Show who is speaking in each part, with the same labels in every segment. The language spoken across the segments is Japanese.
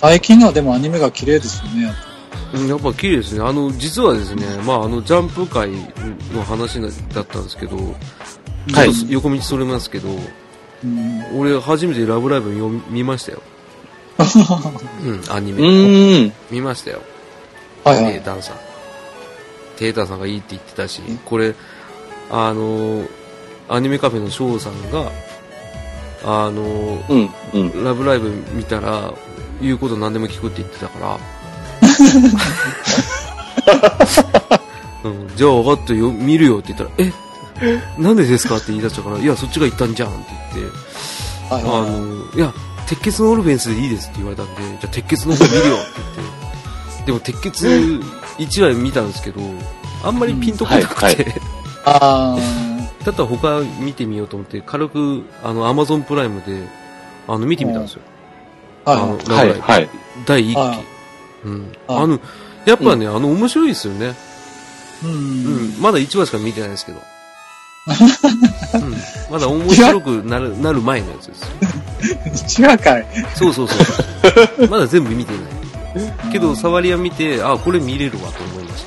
Speaker 1: 最近のはでもアニメが綺麗ですよね、やっぱ
Speaker 2: うんやっぱ綺麗ですね。あの、実はですね、まあ、あの、ジャンプ界の話だったんですけど、
Speaker 3: はい
Speaker 2: ちょっと横道それますけど、
Speaker 1: うん。
Speaker 2: 俺初めてラブライブ見ましたよ。うん、アニ
Speaker 3: う
Speaker 2: メ。見ましたよ。
Speaker 1: はいはい。
Speaker 2: テータンさん。テータンさんがいいって言ってたし、これ、あの、アニメカフェの翔さんが、あの、
Speaker 3: うん。うん。
Speaker 2: ラブライブ見たら、言うこと何でも聞くって言ってたから、うん、じゃあ分かったよ、見るよって言ったら、え？なんでですかって言い出したから、いや、そっちが言ったんじゃんって言って、あ。の、いや、鉄血のオルフェンスでいいですって言われたんで、じゃあ鉄血の方見るよって言って、でも鉄血1話見たんですけど、あんまりピンとこなくて、
Speaker 1: あ
Speaker 2: だったら他見てみようと思って、軽く、あの、アマゾンプライムで、あの、見てみたんですよ。
Speaker 1: はい
Speaker 2: の、
Speaker 1: はい。
Speaker 2: 第1期。
Speaker 1: はい
Speaker 2: うん。
Speaker 1: はい
Speaker 2: あの、やっぱね、あの、面白いですよね。
Speaker 1: う。
Speaker 2: うんん。まだ1話しか見てないですけど。うん。まだ面白くなる、なる前のやつですよ。
Speaker 1: 違うかい。
Speaker 2: そうそうそう。まだ全部見てない。けど、触りは見て、あ、これ見れるわと思いまし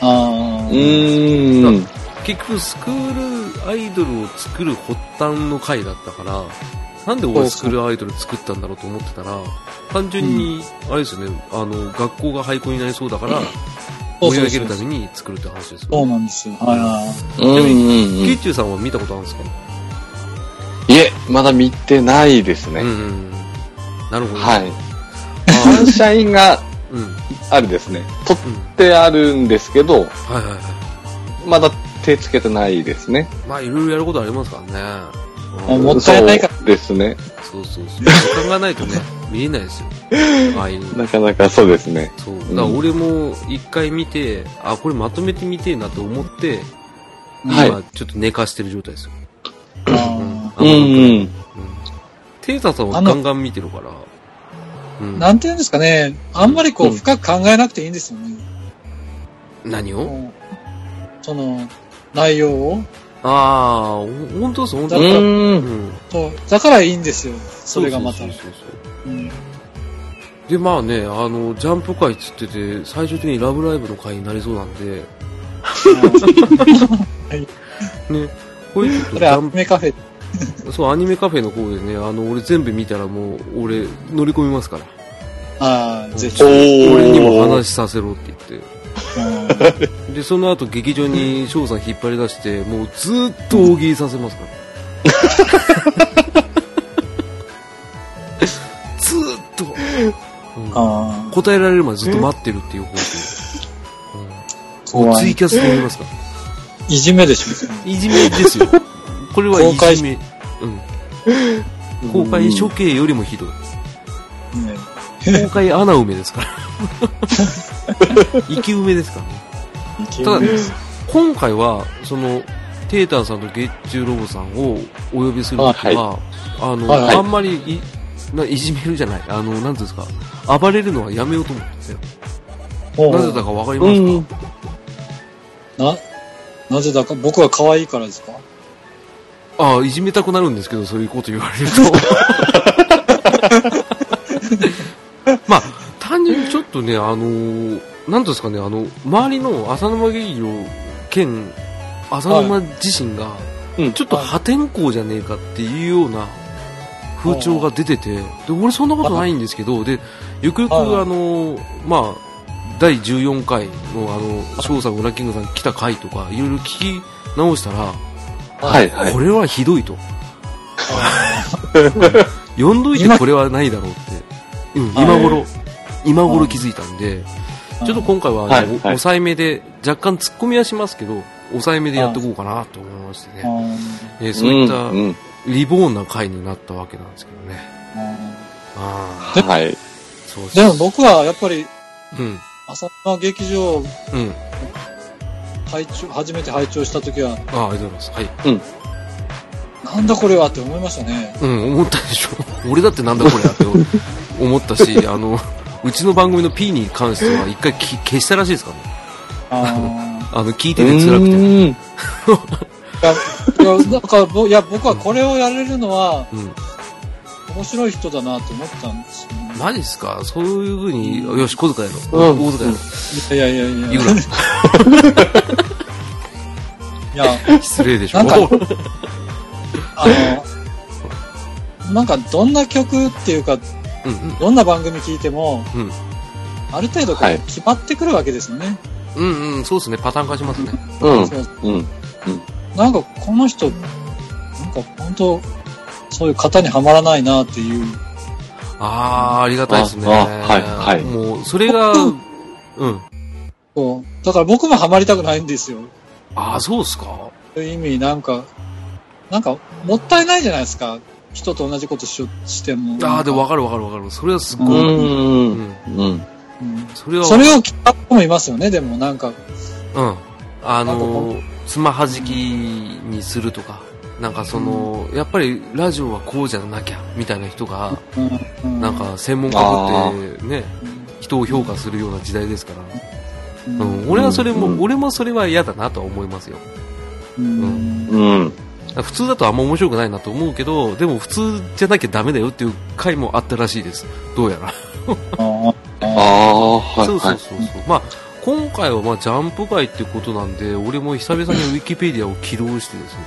Speaker 2: た。
Speaker 1: あ
Speaker 3: う
Speaker 1: あ。
Speaker 3: ーん。
Speaker 2: 結局、スクールアイドルを作る発端の回だったから、なんで俺スクールアイドル作ったんだろうと思ってたら、単純に、あれですよね、あの、学校が廃校になりそうだから、
Speaker 1: そうそうそう
Speaker 2: 盛り上げるために作るって話です
Speaker 1: そう
Speaker 2: よ。
Speaker 1: なんですよ。はいはい。
Speaker 3: うんうんうん。
Speaker 2: ケイチュウさんは見たことあるんですか？
Speaker 3: いえ、まだ見てないですね。
Speaker 2: うんうん。なるほど。
Speaker 3: はい。
Speaker 2: あ
Speaker 3: サンシャインが
Speaker 2: ーうん。うん。
Speaker 3: あるですね。取ってあるんですけど、
Speaker 2: はいはいはい。
Speaker 3: まだ手つけてないですね。
Speaker 2: まあ、いろいろやることありますからね。
Speaker 1: もったいないから
Speaker 3: そうですね。
Speaker 2: そうそうそう。時間がないとね、見れないですよ。ああいうの。
Speaker 3: なかなかそうですね。
Speaker 2: そう。だから俺も一回見て、あ、これまとめてみてえなと思って、
Speaker 3: はい
Speaker 2: 今ちょっと寝かしてる状態ですよ。
Speaker 1: あ
Speaker 2: うん
Speaker 1: ー
Speaker 3: うんうん。
Speaker 2: テータさんはガンガン見てるから。うん。
Speaker 1: なんていうんですかね。あんまりこう、
Speaker 3: うん
Speaker 1: 深く考えなくていいんですよね。
Speaker 2: 何を？
Speaker 1: その、内容を。
Speaker 2: ああ、ほ本当です、本当
Speaker 3: う
Speaker 2: です。
Speaker 3: ー。
Speaker 2: うんん。
Speaker 1: そう。だからいいんですよ。それがまた。
Speaker 2: そうそうそうそう
Speaker 1: うん
Speaker 2: で、まあね、あの、ジャンプ界っつってて、最終的にラブライブの回になりそうなんで、ね、これちょっと
Speaker 1: それアニメカフェ。
Speaker 2: プ、そう、アニメカフェの方でね、あの、俺全部見たらもう、俺、乗り込みますから。
Speaker 1: ああ、ぜひ。
Speaker 2: 俺にも話させろって言って。
Speaker 1: うん
Speaker 2: で、その後劇場に翔さん引っ張り出して、もうずーっと大喜利させますから。ずーっと、うん
Speaker 1: あ
Speaker 2: 答えられるまでずっと待ってるっていう方法。
Speaker 1: あ、
Speaker 2: う。ツイキャスで見ますから。
Speaker 1: いじめでしょ。
Speaker 2: いじめですよ。これは
Speaker 1: 公開
Speaker 2: いじめ。うん。公開処刑よりもひどい。
Speaker 1: ね
Speaker 2: 公開穴埋めですから。生き埋めですからね。ただ、今回は、その、テータンさんと月中ロボさんをお呼びするときは、あの、
Speaker 1: はいはい。
Speaker 2: あんまりい、ないじめるじゃない、あの、なんていうんですか、暴れるのはやめようと思ってなぜだかわかり
Speaker 3: う
Speaker 2: ます
Speaker 3: ん。
Speaker 2: か、。
Speaker 1: な、なぜだか、僕は可愛いからですか？
Speaker 2: ああ、いじめたくなるんですけど、そういうこと言われると。まあ、単純にちょっとね、あのーなんですかね、あの、周りの浅沼劇場兼浅沼自身が、
Speaker 3: うん。
Speaker 2: ちょっと破天荒じゃねえかっていうような風潮が出てて、で、俺そんなことないんですけど、で、ゆくゆく、あ
Speaker 1: はい。
Speaker 2: の、まあ、第14回のあの、翔さん、裏キングさん来た回とか、いろいろ聞き直したら、
Speaker 3: はい。はい。
Speaker 2: こ。れはひどいと。呼んどいてこれはないだろうって。うん、
Speaker 1: はい。
Speaker 2: 今頃、今頃気づいたんで、ちょっと今回は、あの
Speaker 3: はいはい
Speaker 2: 抑えめで、若干突っ込みはしますけど、抑えめでやっていこうかなと思いましてね。
Speaker 1: あ
Speaker 2: えーそういった
Speaker 3: うんうん
Speaker 2: リボーンな回になったわけなんですけどね。
Speaker 1: ー
Speaker 2: あ
Speaker 1: で
Speaker 3: はい。
Speaker 2: あ、そうです
Speaker 1: でも僕はやっぱり、
Speaker 2: うん、
Speaker 1: 浅間劇場
Speaker 2: うん。
Speaker 1: 拝聴、初めて拝聴した時は、
Speaker 2: ああ、ありがとうございます。はい。
Speaker 1: なんだこれはって思いましたね。
Speaker 2: うん、思ったでしょ。俺だってなんだこれやって思ったし、あの、うちの番組の P に関しては一回き消したらしいですからね。
Speaker 1: あ
Speaker 2: あの、聞いてて辛くて。
Speaker 3: うん
Speaker 1: いや、いや、なんか、ぼいや、僕はこれをやれるのは、
Speaker 2: うん。
Speaker 1: 面白い人だなと思ったんですよね。
Speaker 2: マジっすか？そういうふうに、よし、小遣いやろ。
Speaker 3: うん
Speaker 2: 大遣いやろ。
Speaker 1: いやいやいやい
Speaker 2: 言う
Speaker 1: や。いや、
Speaker 2: な。失礼でしょ。
Speaker 1: なんかあの、なんかどんな曲っていうか、
Speaker 2: うんうん。
Speaker 1: どんな番組聞いても、
Speaker 2: うん
Speaker 1: ある程度こ
Speaker 3: はいう
Speaker 1: 決まってくるわけですよね。
Speaker 2: うんうん、そうですね。パターン化しますね。
Speaker 3: うん。
Speaker 1: そう
Speaker 3: うん。
Speaker 1: なんかこの人、なんか本当、そういう型にはまらないなっていう。
Speaker 2: あー、ありがたいですね。
Speaker 3: ああはいはい
Speaker 2: もう、それが、うん。
Speaker 1: そうだから僕もハマりたくないんですよ。
Speaker 2: あー、そうっすか？
Speaker 1: そういう意味、なんか、なんか、もったいないじゃないですか。人と同じことしよしても。
Speaker 2: あー、でも
Speaker 1: も、
Speaker 2: わかるわかるわかる。それはすごい。うん。
Speaker 3: ん。うん。
Speaker 1: うん
Speaker 2: それは、
Speaker 1: それを聞いた子もいますよね、でもなんか。
Speaker 2: うん。あのー、つまはじきにするとか、なんかその、やっぱりラジオはこうじゃなきゃ、みたいな人が、
Speaker 1: うんうん
Speaker 2: なんか専門家ってね、人を評価するような時代ですから。
Speaker 1: うん
Speaker 2: うん、俺はそれも、
Speaker 3: うん
Speaker 2: 俺もそれは嫌だなとは思いますよ。
Speaker 1: うん
Speaker 3: うん。
Speaker 2: 普通だとあんま面白くないなと思うけど、でも普通じゃなきゃダメだよっていう回もあったらしいです。どうやら。
Speaker 1: あ
Speaker 3: ああ、はい。
Speaker 2: そうそう
Speaker 3: はい
Speaker 2: そうそう。まあ、今回はまあジャンプ回ってことなんで、俺も久々にウィキペディアを起動してですね、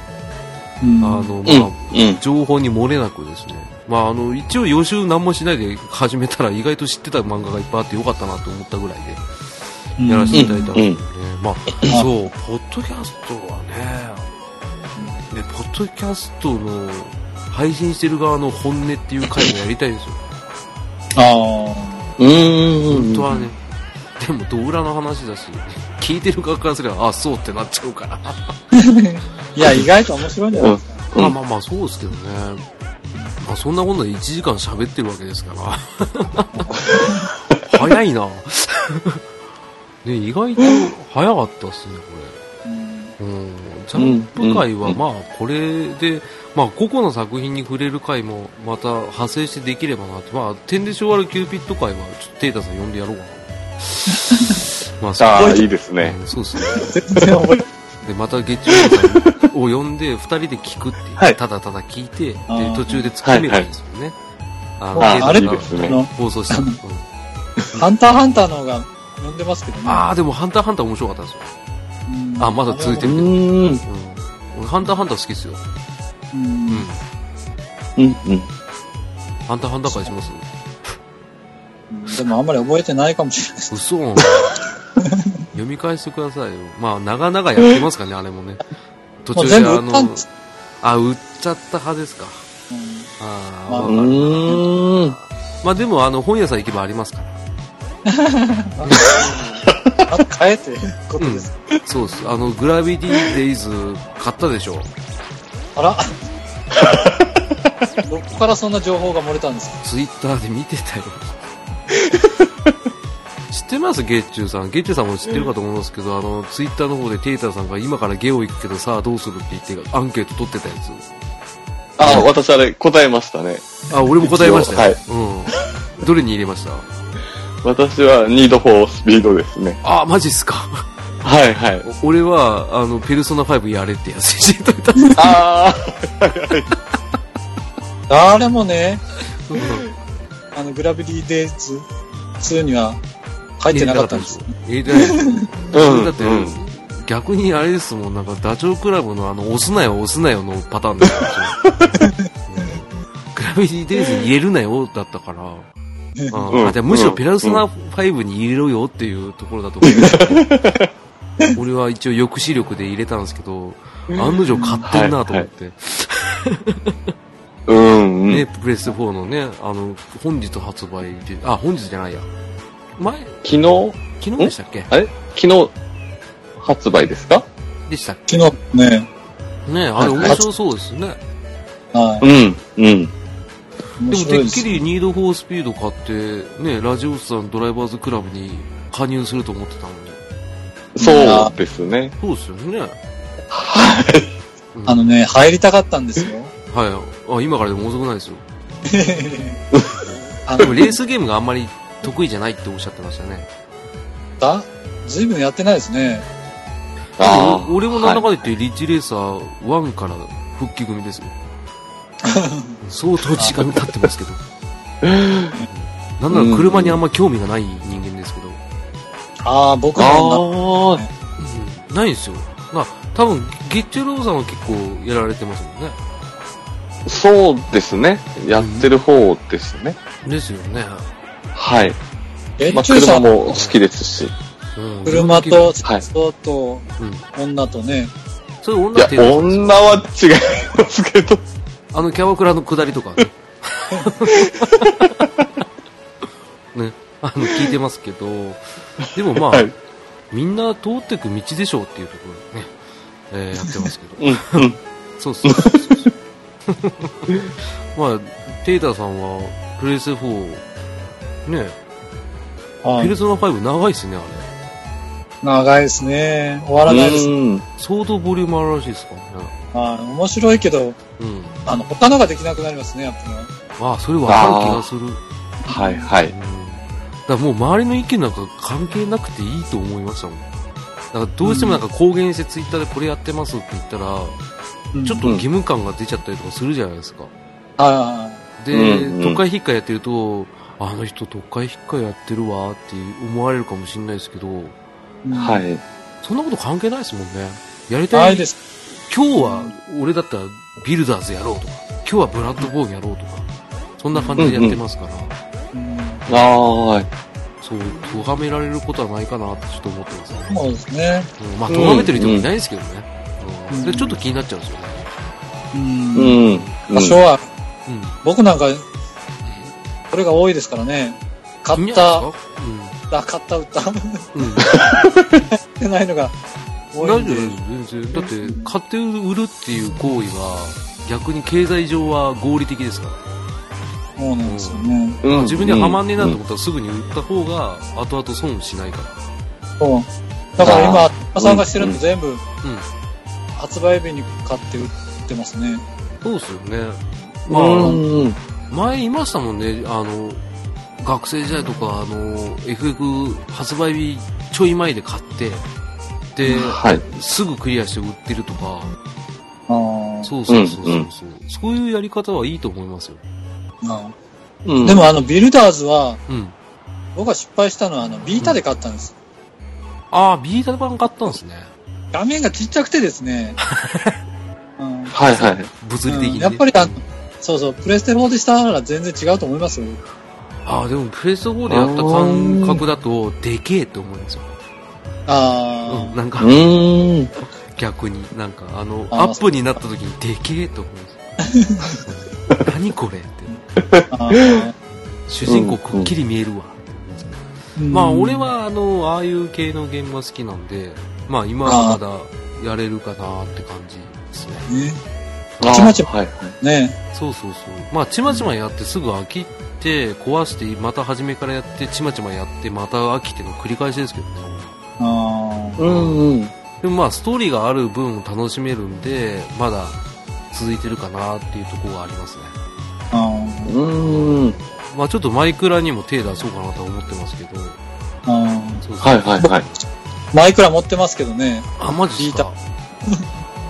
Speaker 1: うん
Speaker 2: あの、
Speaker 3: うん。
Speaker 2: まあ、
Speaker 3: うん。
Speaker 2: 情報に漏れなくですね、まああの、一応予習何もしないで始めたら意外と知ってた漫画がいっぱいあってよかったなと思ったぐらいで、やらせていただいたんですけどね。まあ、そう、ポッドキャストはね、ね、ポッドキャストの配信してる側の本音っていう回もやりたいんですよ。
Speaker 1: あ
Speaker 3: うーん。
Speaker 2: 本当はね。でも、ドウラの話だし、聞いてる側からすれば、あ、そうってなっちゃうから。
Speaker 1: あ。いや、意外と面白いんじゃない？ですか。
Speaker 3: うん
Speaker 2: まあまあまあ、そうですけどね。まあ、そんなことで1時間喋ってるわけですから。早いな。ね、意外と早かったっすね、これ。
Speaker 1: うん
Speaker 2: うん。ジャンプ界は、まあ、これで、まあ、個々の作品に触れる回も、また派生してできればなって。まあ、てんで性悪キューピッド回は、ちょっとテータさん呼んでやろうかな。まあ、そう
Speaker 3: ああ、いいですね。
Speaker 2: うんそうですね。
Speaker 1: 全然覚えて
Speaker 2: で、また月中さんを呼んで、二人で聞くっていう、
Speaker 3: はい
Speaker 2: ただただ聞いて、で途中で突っ込めばいいんですよね。あ
Speaker 1: あ
Speaker 2: テータ
Speaker 1: あれ
Speaker 3: いい
Speaker 2: が
Speaker 3: ですね。
Speaker 1: あの、
Speaker 2: 放送した。うん
Speaker 1: ハンターハンターの方が呼んでますけどね。
Speaker 2: あー、でも、ハンターハンター面白かったですよ。
Speaker 1: うん
Speaker 2: あまだ続いてる
Speaker 3: うーん。
Speaker 2: うん。俺、ハンターハンター好きですよ。
Speaker 1: う
Speaker 2: うん
Speaker 1: ん。
Speaker 3: うん。うん。
Speaker 2: ハンターハンター会します？
Speaker 1: でもあんまり覚えてないかもしれないです。
Speaker 2: 嘘 読み返してくださいよ。まあ、長々やってますかね、あれもね。途中で、あのあ、売っちゃった派ですか。
Speaker 1: うん
Speaker 2: ああ、
Speaker 1: まあ
Speaker 2: わ
Speaker 3: う
Speaker 2: かる
Speaker 3: ーん。
Speaker 2: まあでも、あの、本屋さん行けばありますから。
Speaker 1: あ変えてことです。
Speaker 2: そうです。あの、グラビティデイズ買ったでしょ
Speaker 1: あらどこからそんな情報が漏れたんですか？
Speaker 2: ツイッターで見てたよ。知ってます？ゲッチューさん。ゲッチューさんも知ってるかと思いますけど、あの、ツイッターの方でテイターさんが今からゲオ行くけどさあどうするって言ってアンケート取ってたや
Speaker 3: ああ、私あれ答えましたね。
Speaker 2: つ。あ、俺も答えましたよ。
Speaker 3: はい
Speaker 2: うん。どれに入れました？
Speaker 3: 私はニードフォースピードですね。
Speaker 2: あ、マジっすか？
Speaker 3: はいはい。
Speaker 2: 俺は、あの、ペルソナ5やれってやつにしてた。
Speaker 3: あ
Speaker 1: 誰 もね、あの、グラビリーデイズ2には入ってなかったんです。
Speaker 2: 入れてないでしょ。
Speaker 3: あ、うん。
Speaker 2: だって、
Speaker 3: うん
Speaker 2: 逆にあれですもん、なんかダチョウ倶楽部のあの、押すなよ、押すなよのパターンだった。う んグラビティデイズに入れるなよ、だったから。うんじゃあむしろペルソナ5に入れろよっていうところだと思うんですけど俺は一応抑止力で入れたんですけど、案の定買ってんなと思って。
Speaker 3: うん。うん。
Speaker 2: ね、プレステ4のね、あの、本日発売で、あ、本日じゃないや。前、
Speaker 3: 昨日、
Speaker 2: 昨日でしたっけ？
Speaker 3: あれ？昨日発売ですか？
Speaker 2: でしたっけ？
Speaker 1: 昨日ね、
Speaker 2: ねあれ面白そうですね。
Speaker 1: はい。
Speaker 3: うん。うん。
Speaker 1: 面
Speaker 2: でも。てっきりニードフォースピード買って、ね、ラジオスさんドライバーズクラブに加入すると思ってたのに。
Speaker 3: そうですね。
Speaker 2: そうですよね。
Speaker 3: はい。
Speaker 2: うん
Speaker 1: あのね、入りたかったんですよ。
Speaker 2: はい。あ、今からでも遅くないですよ。
Speaker 1: あの、
Speaker 2: でもレースゲームがあんまり得意じゃないっておっしゃってましたね。
Speaker 1: だずいぶんやってないですね。
Speaker 2: 俺もなんだかんだ言ってリッチレーサー1から復帰組ですよ。相当時間経ってますけど。なんなら車にあんま興味がない人間ですけど。
Speaker 1: ああ、僕
Speaker 3: あ
Speaker 1: もな、
Speaker 3: あ、
Speaker 2: うん、ないんですよ。まあ、多分、月中ローさんは結構やられてますもんね。
Speaker 3: そうですね。やってる方ですね。
Speaker 2: ですよね。
Speaker 3: はい。まあ、車も好きですし。
Speaker 2: うん、
Speaker 1: 車と、
Speaker 3: はい
Speaker 1: 人と、
Speaker 2: うん。
Speaker 1: 女とね、
Speaker 2: そ女
Speaker 3: 女は違いますけど。
Speaker 2: あのキャバクラの下りとかね。ね。あの、聞いてますけど、でもまあ、
Speaker 3: はい。
Speaker 2: みんな通ってく道でしょうっていうところでね、えーやってますけど。そうそうそうそう。まあ、テイターさんは、プレイス4、ね、
Speaker 1: はい
Speaker 2: ペルソナ5長いっすね、あれ。
Speaker 1: 長いですね。終わらないです。
Speaker 3: うん
Speaker 2: 相当ボリュームあるらしいですからね。
Speaker 1: はい面白いけど、
Speaker 2: うん。
Speaker 1: あの、他のができなくなりますね、やっぱり。
Speaker 2: ああ、それわかる気がする。
Speaker 3: はい、はい。
Speaker 2: うん。だからもう周りの意見なんか関係なくていいと思いましたもん。だからどうしてもなんか公言してツイッターでこれやってますって言ったら、
Speaker 1: うん
Speaker 2: ちょっと義務感が出ちゃったりとかするじゃないですか。
Speaker 1: はいはいはい。
Speaker 2: で、
Speaker 3: うんうん
Speaker 2: 特会引っかやってると、あの人特会引っかやってるわって思われるかもしれないですけど、
Speaker 1: うん
Speaker 3: はい。
Speaker 2: そんなこと関係ないですもんね。やりたい。
Speaker 1: ないです。
Speaker 2: 今日は俺だったらビルダーズやろうとか、今日はブラッドボーンやろうとか、そんな感じでやってますから、
Speaker 1: うん
Speaker 3: ああ、
Speaker 2: そう、咎められることはないかなってちょっと思ってますね。
Speaker 1: そうですね。
Speaker 2: うん、まあ、咎めてる人もいないですけどね。
Speaker 1: うん
Speaker 2: うんで、ちょっと気になっちゃうんですよね。
Speaker 1: うん
Speaker 3: うん。
Speaker 1: 多少は、
Speaker 2: うん。
Speaker 1: 僕なんか、これが多いですからね。買った、
Speaker 2: じゃないですか？
Speaker 1: あ買った、売った、売っ
Speaker 2: うん。うん。
Speaker 1: てないのが。
Speaker 2: 大丈夫です、全然。だって、買って売るっていう行為は、逆に経済上は合理的ですから。
Speaker 1: そうなんですよね。
Speaker 3: うん
Speaker 2: 自分にはまんねえなと思ったらすぐに売った方が、後々損しないから。
Speaker 1: そう。だから今
Speaker 3: あ、
Speaker 1: 今参加してるの全部、
Speaker 2: うん。
Speaker 1: 発売日に買って売ってますね。
Speaker 2: そうっすよね。
Speaker 3: う
Speaker 2: まあ、
Speaker 3: ん。
Speaker 2: 前言いましたもんね、あの、学生時代とか、あの、FF 発売日ちょい前で買って、で、
Speaker 3: はい。
Speaker 2: すぐクリアして売ってるとか、そうそうそうそうそう、
Speaker 3: うんうん
Speaker 2: そういうやり方はいいと思いますよ。
Speaker 1: あ
Speaker 3: うん
Speaker 1: ー。でもあの、ビルダーズは、
Speaker 2: うん。
Speaker 1: 僕が失敗したのは、あの、ビータで買ったんです。
Speaker 2: ああ、ビータ版買ったんですね。
Speaker 1: 画面がちっちゃくてですね。うん
Speaker 3: はいはい。
Speaker 2: 物理的に、ね
Speaker 1: うんやっぱりあの、そうそう、プレステ4でしたら全然違うと思いますよ。
Speaker 2: ああ、でもプレステ4でやった感覚だと、でけえって思いますよ。
Speaker 1: あ
Speaker 2: うん、なんか。逆に、なんか、あの、アップになった時にでけえと思。うん 何これって。主人公くっきり見えるわ。
Speaker 1: うん
Speaker 2: まあ、俺、は、あの、ああいう系のゲームが好きなんで、まあ、今はまだやれるかなって感じですね。
Speaker 1: ね、ちまちま
Speaker 3: はいはい。
Speaker 1: ね、
Speaker 2: そうそうそう。まあ、ちまちまやってすぐ飽きて、壊して、また初めからやって、ちまちまやって、また飽きての繰り返しですけどね。
Speaker 1: あー
Speaker 3: うんうん。
Speaker 2: でもまあ、ストーリーがある分楽しめるんで、まだ続いてるかなっていうところがありますね。
Speaker 1: あー
Speaker 3: うん。
Speaker 2: まあ、ちょっとマイクラにも手出そうかなとは思ってますけど。
Speaker 1: あー
Speaker 2: そうそう
Speaker 3: はいはいはい。
Speaker 1: マイクラ持ってますけどね。
Speaker 2: あ、マジっすか？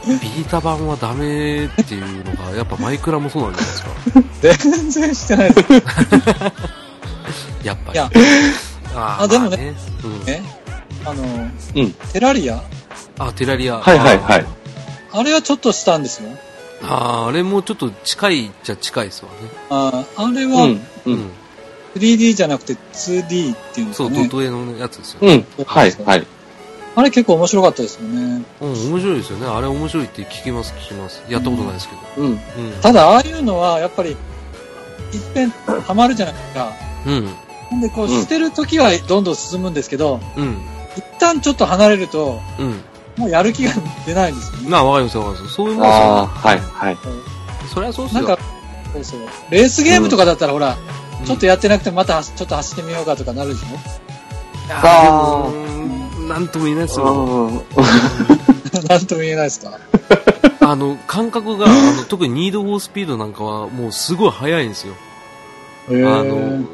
Speaker 2: ビータ版はダメっていうのが、やっぱマイクラもそうなんじゃないですか？
Speaker 1: 全然してないです。
Speaker 2: やっぱり。
Speaker 1: いや
Speaker 2: あ
Speaker 1: あでもね
Speaker 2: ね。うん。
Speaker 1: ね。あの、
Speaker 3: うん
Speaker 1: テラリア？
Speaker 2: あ、テラリア。
Speaker 3: はいはいはい。
Speaker 1: あれはちょっとしたんですよ。
Speaker 2: あーあれもちょっと近いっちゃ近いですわね。
Speaker 1: あーあれは
Speaker 3: うん。う。
Speaker 2: うんん。
Speaker 1: 3D じゃなくて 2D っていうんです
Speaker 2: そう、
Speaker 1: かね。
Speaker 2: ドット絵のやつですよ。
Speaker 3: うん。はいはい。
Speaker 1: あれ結構面白かったですよね。
Speaker 2: うん、面白いですよね。あれ面白いって聞きます、聞きます。やったことないですけど。
Speaker 3: うん。
Speaker 2: うん。
Speaker 1: ただ、ああいうのは、やっぱり、一遍ハマるじゃないですか。
Speaker 2: うん。
Speaker 1: ほんで、こう、
Speaker 3: うん
Speaker 1: 捨てるときはどんどん進むんですけど、
Speaker 2: うん。
Speaker 1: 一旦ちょっと離れると、
Speaker 2: うん。
Speaker 1: もうやる気が出ないんですよね。
Speaker 2: まあ、わかります、わかります。そういうもん
Speaker 3: ああ、
Speaker 2: ですよ。
Speaker 3: はいはい。
Speaker 2: そりゃそうっすよ。
Speaker 1: なんか、そうそう。レースゲームとかだったら、ほら、
Speaker 2: うん
Speaker 1: ちょっとやってなくてもまたちょっと走ってみようかとかなるでしょ？
Speaker 2: あーでもうーんなんとも言えないですよ。
Speaker 3: うん
Speaker 1: なんとも言えないですか？
Speaker 2: あの、感覚が、あの、特にニードフォースピードなんかは、もうすごい速いんですよ。
Speaker 1: へ
Speaker 2: あ
Speaker 1: ー
Speaker 2: の、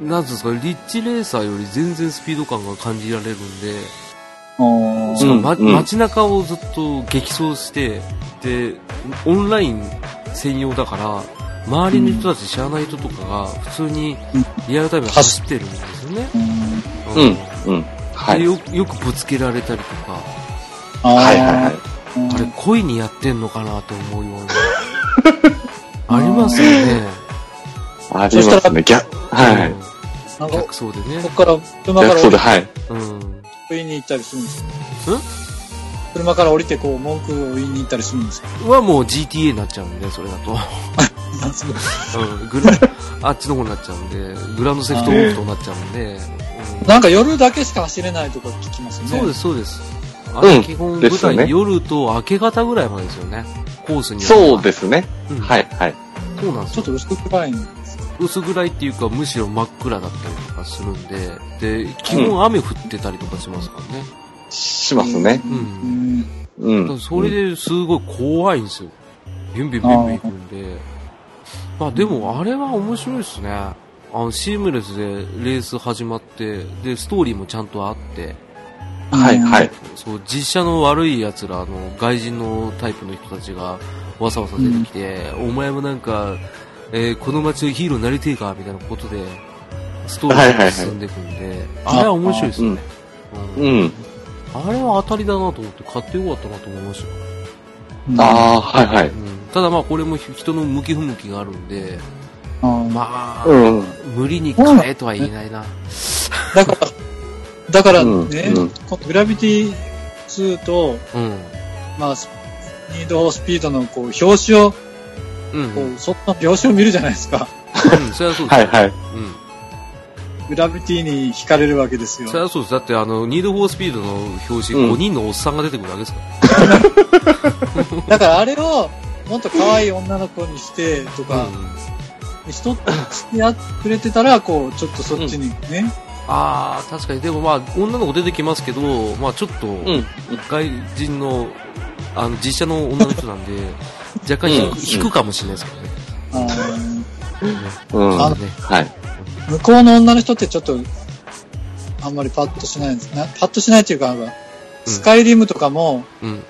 Speaker 2: なんですか、リッチレーサーより全然スピード感が感じられるんで、しかも、ま
Speaker 3: うんうん
Speaker 2: 街中をずっと激走して、で、オンライン専用だから、周りの人たち知らない人とかが普通にリアルタイムで走ってるんですよね。
Speaker 3: うん。うん。はい。
Speaker 2: よよくぶつけられたりとか。
Speaker 3: はいはいはい。
Speaker 2: あれ、恋にやってんのかなと思うような。ありますよね。
Speaker 3: ありますね。逆、はい。
Speaker 2: 逆走でね。
Speaker 1: ここから、車から
Speaker 3: 逆走で、はい。
Speaker 1: うん。言いに行ったりするんですかん車から降りてこう、文句を言いに行ったりするんですか？
Speaker 2: はもう GTA になっちゃうんで、それだと。うん、グラあっちの方になっちゃうんで、グランドセフトオートになっちゃうんで、
Speaker 1: うん、なんか夜だけしか走れないとか聞きますね。
Speaker 2: そうです、そうです。あれ、基本舞台、ね、夜と明け方ぐらいまでですよね。コースに
Speaker 3: そうですね。うん、はい、はい。
Speaker 2: そうなんです
Speaker 1: ちょっと薄暗いん
Speaker 2: 薄暗いっていうか、むしろ真っ暗だったりとかするんで、で、基本雨降ってたりとかしますからね。
Speaker 3: しますね。う
Speaker 2: ん。うん。それですごい怖いんですよ。ビュンビュンビュンビュン行くんで。まあでも、あれは面白いですね。あの、シームレスでレース始まって、で、ストーリーもちゃんとあって、
Speaker 3: はいはい。
Speaker 2: そう、実写の悪い奴らの外人のタイプの人たちがわさわさ出てきて、うん、お前もなんか、えー、この街のヒーローになりてえかみたいなことで、ストーリーが進んでいくんで、はいはいはい、あれは面白いですね。
Speaker 3: うん、うん。
Speaker 2: あれは当たりだなと思って買ってよかったなと思いました。
Speaker 3: ああ、はいはい、うん。
Speaker 2: ただまあこれも人の向き不向きがあるんで、まあ、
Speaker 3: うん、
Speaker 2: 無理に買えとは言えないな。
Speaker 1: だから、だからね、うん、グラビティ2と、うん、まあ、ニードスピードのこう表紙を、うん、こうその表紙を見るじゃないですか。
Speaker 2: うん、それはそうです。はいはい。うん
Speaker 1: グラビティに惹かれるわけですよ。
Speaker 2: それはそうです。だって、あの、ニードフォースピードの表紙、5人のおっさんが出てくるわけですから。
Speaker 1: だからあれを、もっと可愛い女の子にしてとか、うん、人って付き合ってくれてたら、こう、ちょっとそっちにね、うん
Speaker 2: ああ、確かに。でもまあ、女の子出てきますけど、まあちょっと、外人の、あの、実写の女の人なんで、若干引く,、引くかもしれないですけどね。
Speaker 3: うん。あのね。はい。
Speaker 1: 向こうの女の人ってちょっと、あんまりパッとしないんですね。パッとしないっていうか、スカイリムとかも、うん、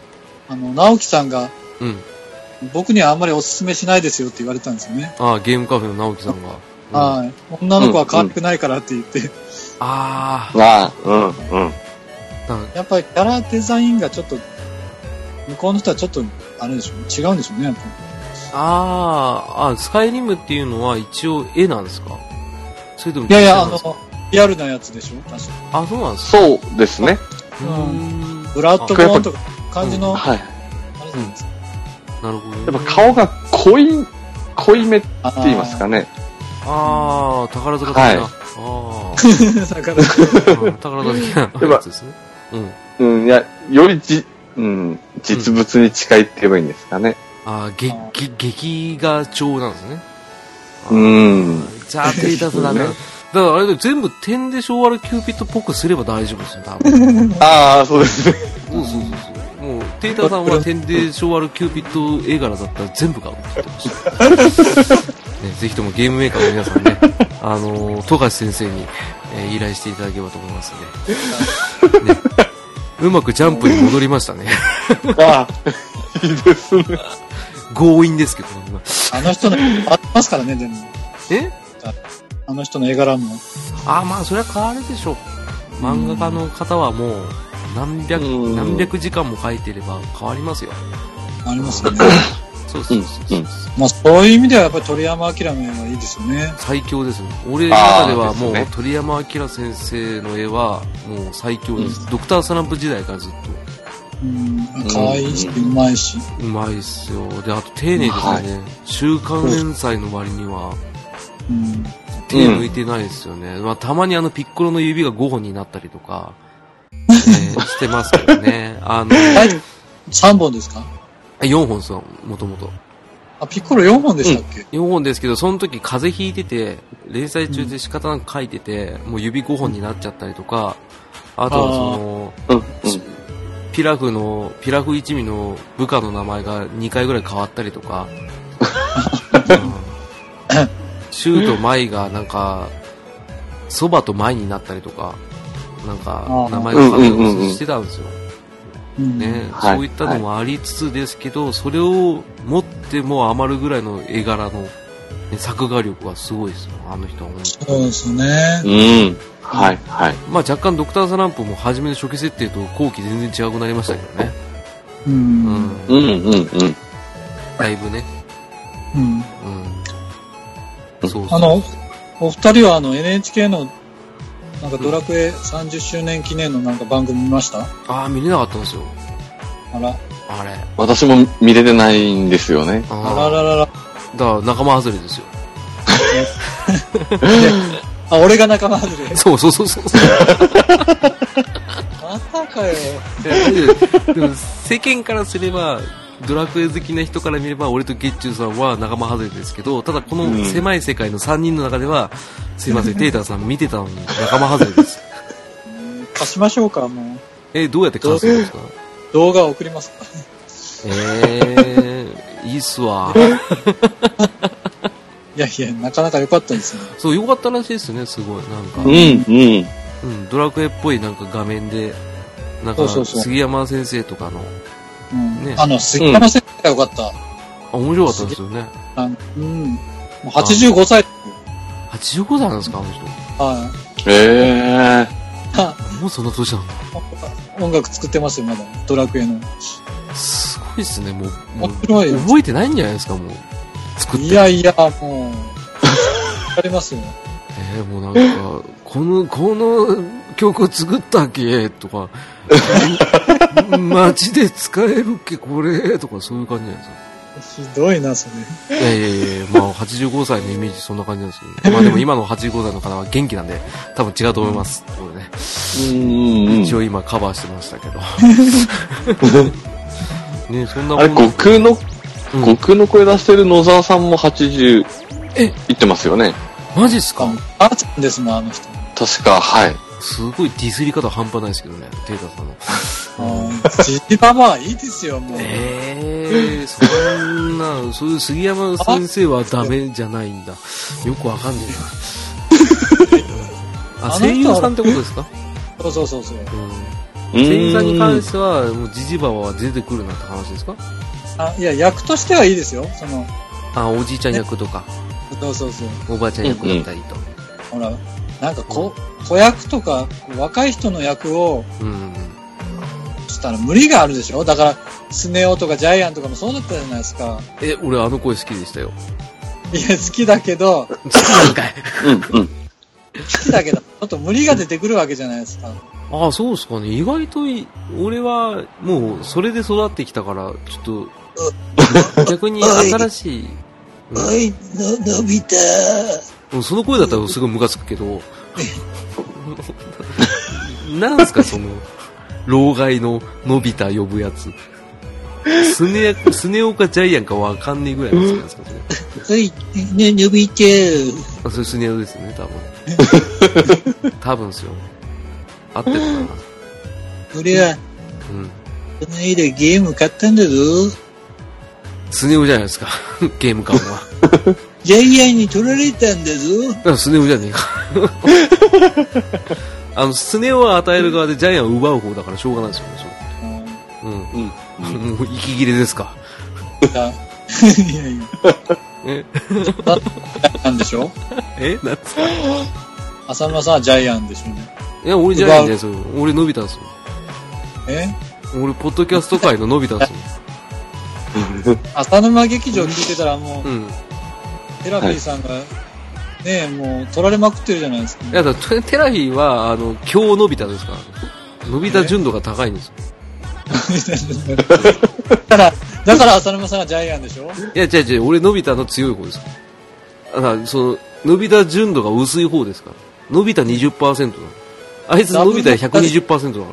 Speaker 1: あの、直樹さんが、うん、僕にはあんまりお勧めしないですよって言われたんですよね。
Speaker 2: ああ、ゲームカフェの直樹さんが。
Speaker 1: はい。女の子は可愛くないからって言って。
Speaker 2: あ
Speaker 3: あ。うん、うん。
Speaker 1: やっぱりキャラデザインがちょっと、向こうの人はちょっと、あれでしょ？う、違うんでしょうね、やっぱり。
Speaker 2: ああ、スカイリムっていうのは一応絵なんですか？それとも
Speaker 1: いやいや、あの、リアルなやつでしょ？確か
Speaker 2: あ、そうなんです
Speaker 3: か？そうですね。
Speaker 1: うん。ブラッドボーンとか感じの、はい。あれなんですか、
Speaker 2: なるほど、
Speaker 3: やっぱ顔が濃い、濃いめって言いますかね。
Speaker 2: ああ、宝塚的な。はい、あ
Speaker 1: あ。宝塚。
Speaker 2: 宝塚的なやつですね。
Speaker 3: うん。うん、いや、よりじ、うん、実物に近いって言えばいいんですかね。
Speaker 2: うん、ああ、劇、劇画調なんですね。
Speaker 3: うん。
Speaker 2: じゃあ、手出すだね。だからあれで全部てんで性悪キューピッドっぽくすれば大丈夫ですよ、多分。
Speaker 3: ああ、そうですね。
Speaker 2: そうそうそうそう。もう、テイターさんはてんで性悪キューピッド絵柄だったら全部買うって言ってました。ね、ぜひともゲームメーカーの皆さんね、あのー、富樫先生に、えー、依頼していただければと思いますので、ね、うまくジャンプに戻りましたね。
Speaker 3: ああ、いいですね。
Speaker 2: 強引ですけど、
Speaker 1: あの人の、ありますからね、でも。
Speaker 2: え？
Speaker 1: あの人の絵柄も。
Speaker 2: ああ、まあ、それは変わるでしょう。漫画家の方はもう、何百、何百時間も描いてれば変わりますよ。
Speaker 1: ありますよね。
Speaker 2: そうそうそう。
Speaker 1: まあそういう意味ではやっぱり鳥山明の絵はいいですよね。
Speaker 2: 最強ですね。俺の中ではもう、鳥山明先生の絵はもう最強です。ドクタースランプ時代からずっと。
Speaker 1: うん、可愛いし、うまいし。
Speaker 2: うまいっすよ。で、あと丁寧ですよね。週刊連載の割には、うん、手抜いてないですよね。まあたまにあのピッコロの指が5本になったりとか、ね、してますけどね。あの、
Speaker 1: 3本ですか？
Speaker 2: 4本ですよ、もともと。
Speaker 1: あ、ピッコロ4本でしたっけ、
Speaker 2: うん、?4 本ですけど、その時風邪ひいてて、連載中で仕方なく書いてて、うん、もう指5本になっちゃったりとか、あとはその、ピラフの、ピラフ一味の部下の名前が2回ぐらい変わったりとか、シューとマイがなんか、そばとマイになったりとか、なんか、名前が変わったりしてたんですよ。ね、はい、そういったのもありつつですけど、はい、それを持っても余るぐらいの絵柄の作画力がすごいですよ、あの人は
Speaker 1: そうですね。
Speaker 3: うん。はい、はい。
Speaker 2: まあ若干ドクタースランプも初めの初期設定と後期全然違くなりましたけどね。
Speaker 1: うん。うん、
Speaker 3: うん、うん、うん。
Speaker 2: だいぶね。
Speaker 1: うん。うん。そうあの、お二人はあの NHK のなんかドラクエ30周年記念のなんか番組見ました、
Speaker 2: ああ、見れなかったんですよ。
Speaker 1: あら。
Speaker 2: あれ。
Speaker 3: 私も見れてないんですよね。
Speaker 1: あらららら。だか
Speaker 2: ら仲間外れですよ。
Speaker 1: あ、俺が仲間外れ？
Speaker 2: そうそうそうそう。
Speaker 1: またかよ。
Speaker 2: でも世間からすれば、ドラクエ好きな人から見れば、俺とゲッチューさんは仲間外れですけど、ただこの狭い世界の3人の中では、うん、すいません、テーターさん見てたのに仲間外れです。
Speaker 1: 貸しましょうか、もう。
Speaker 2: え、どうやって貸すんですか？
Speaker 1: 動画送りますか？
Speaker 2: えー、いいっすわ。
Speaker 1: いやいや、なかなか良かったですね。
Speaker 2: そう、良かったらしいですね、すごい。なんか。
Speaker 3: うん、うん。
Speaker 2: うん、ドラクエっぽいなんか画面で、なんか、杉山先生とかの、
Speaker 1: うん、ね。あの、杉山先生が良かった。あ、
Speaker 2: 面白かったですよね。
Speaker 1: うん。もう85歳。
Speaker 2: 85歳なんですか、あの人。
Speaker 1: は
Speaker 3: い。え
Speaker 2: えー。もうそんな年なの？
Speaker 1: 音楽作ってますよ、まだ。ドラクエの。
Speaker 2: すごいっすね、もう。もう覚えてないんじゃないですか、もう。作って。
Speaker 1: いやいや、もう。ありますよ。
Speaker 2: えー、もうなんか、この、この曲作ったっけ？とか、街で使えるっけこれとかそういう感じじゃないですか。
Speaker 1: ひどいな、そ
Speaker 2: れ。いやいやいや、まあ、85歳のイメージそんな感じなんですけど、まあでも今の85歳の方は元気なんで、多分違うと思います。
Speaker 3: うん、
Speaker 2: 一応今カバーしてましたけど。ねそんな
Speaker 3: あれ、悟空の、うん、悟空の声出してる野沢さんも80、え？いってますよね。
Speaker 2: マジっすか？
Speaker 1: あーちゃんですもん、あの人。
Speaker 3: 確か、はい。
Speaker 2: すごいディスり方半端ないですけどね、テータさんの。
Speaker 1: ジジババはいいですよ、もう。
Speaker 2: ええー、そんな、そういう杉山先生はダメじゃないんだ。よくわかんねえな。あ、声優さんってことですか？
Speaker 1: そうそうそうそう。うん
Speaker 2: 声優さんに関しては、もうジジババは出てくるなって話ですか？
Speaker 1: あ、いや、役としてはいいですよ。その。
Speaker 2: あ、おじいちゃん役とか。
Speaker 1: そうそうそう。
Speaker 2: おばあちゃん役だったりと。
Speaker 1: ほら、なんかこ、子役とか、若い人の役を、
Speaker 2: うん。
Speaker 1: したら無理があるでしょだから、スネ夫とかジャイアンとかもそうだったじゃないですか。
Speaker 2: え、俺あの声好きでしたよ。
Speaker 1: いや、好きだけど、
Speaker 2: 好きなんかい。
Speaker 3: うん、うん。好
Speaker 1: きだけど、ちょっと無理が出てくるわけじゃないですか。
Speaker 2: ああ、そうですかね。意外とい、俺は、もう、それで育ってきたから、ちょっと、逆に新しい。
Speaker 1: おい、の、のび太。
Speaker 2: その声だったらすごいムカつくけど、なんすか、その、老害ののび太呼ぶやつ。スネ、スネ夫かジャイアンかわかんねえぐらいの好きなんですか、
Speaker 1: それ。はい、ね、のびち
Speaker 2: ゃあ、それスネ夫ですね、多分。多分っすよ。合ってるかな。
Speaker 1: 俺は、うん。この間ゲーム買ったんだぞ。
Speaker 2: スネ夫じゃないですか、ゲーム買うのは。
Speaker 1: ジャイアンに取られたんだぞ。
Speaker 2: スネ夫じゃねえか。あの、スネ夫は与える側でジャイアンを奪う方だからしょうがないですよね、それ。うん。うん。もう息切れですか。
Speaker 1: いやいや。え？なんでしょ
Speaker 2: え？なんつか？
Speaker 1: 浅村さんはジャイアンでしょ。
Speaker 2: いや、俺ジャイアンですよ。俺伸びたんですよ。
Speaker 1: え？
Speaker 2: 俺、ポッドキャスト界の伸びたんです
Speaker 1: よ。浅沼劇場聞いてたらもう、うん、テラフィーさんが、ねもう取られまくってるじゃないですか、ね。
Speaker 2: いや、だテラフィーは、あの、今日伸びたですから。伸びた純度が高いんですよ。
Speaker 1: だから、だから浅沼さんがジャイアンでしょ？
Speaker 2: いや、違う違う、俺、のび太の強い方ですだから、その、のび太純度が薄い方ですから。のび太20%なの。あいつのび太120%だか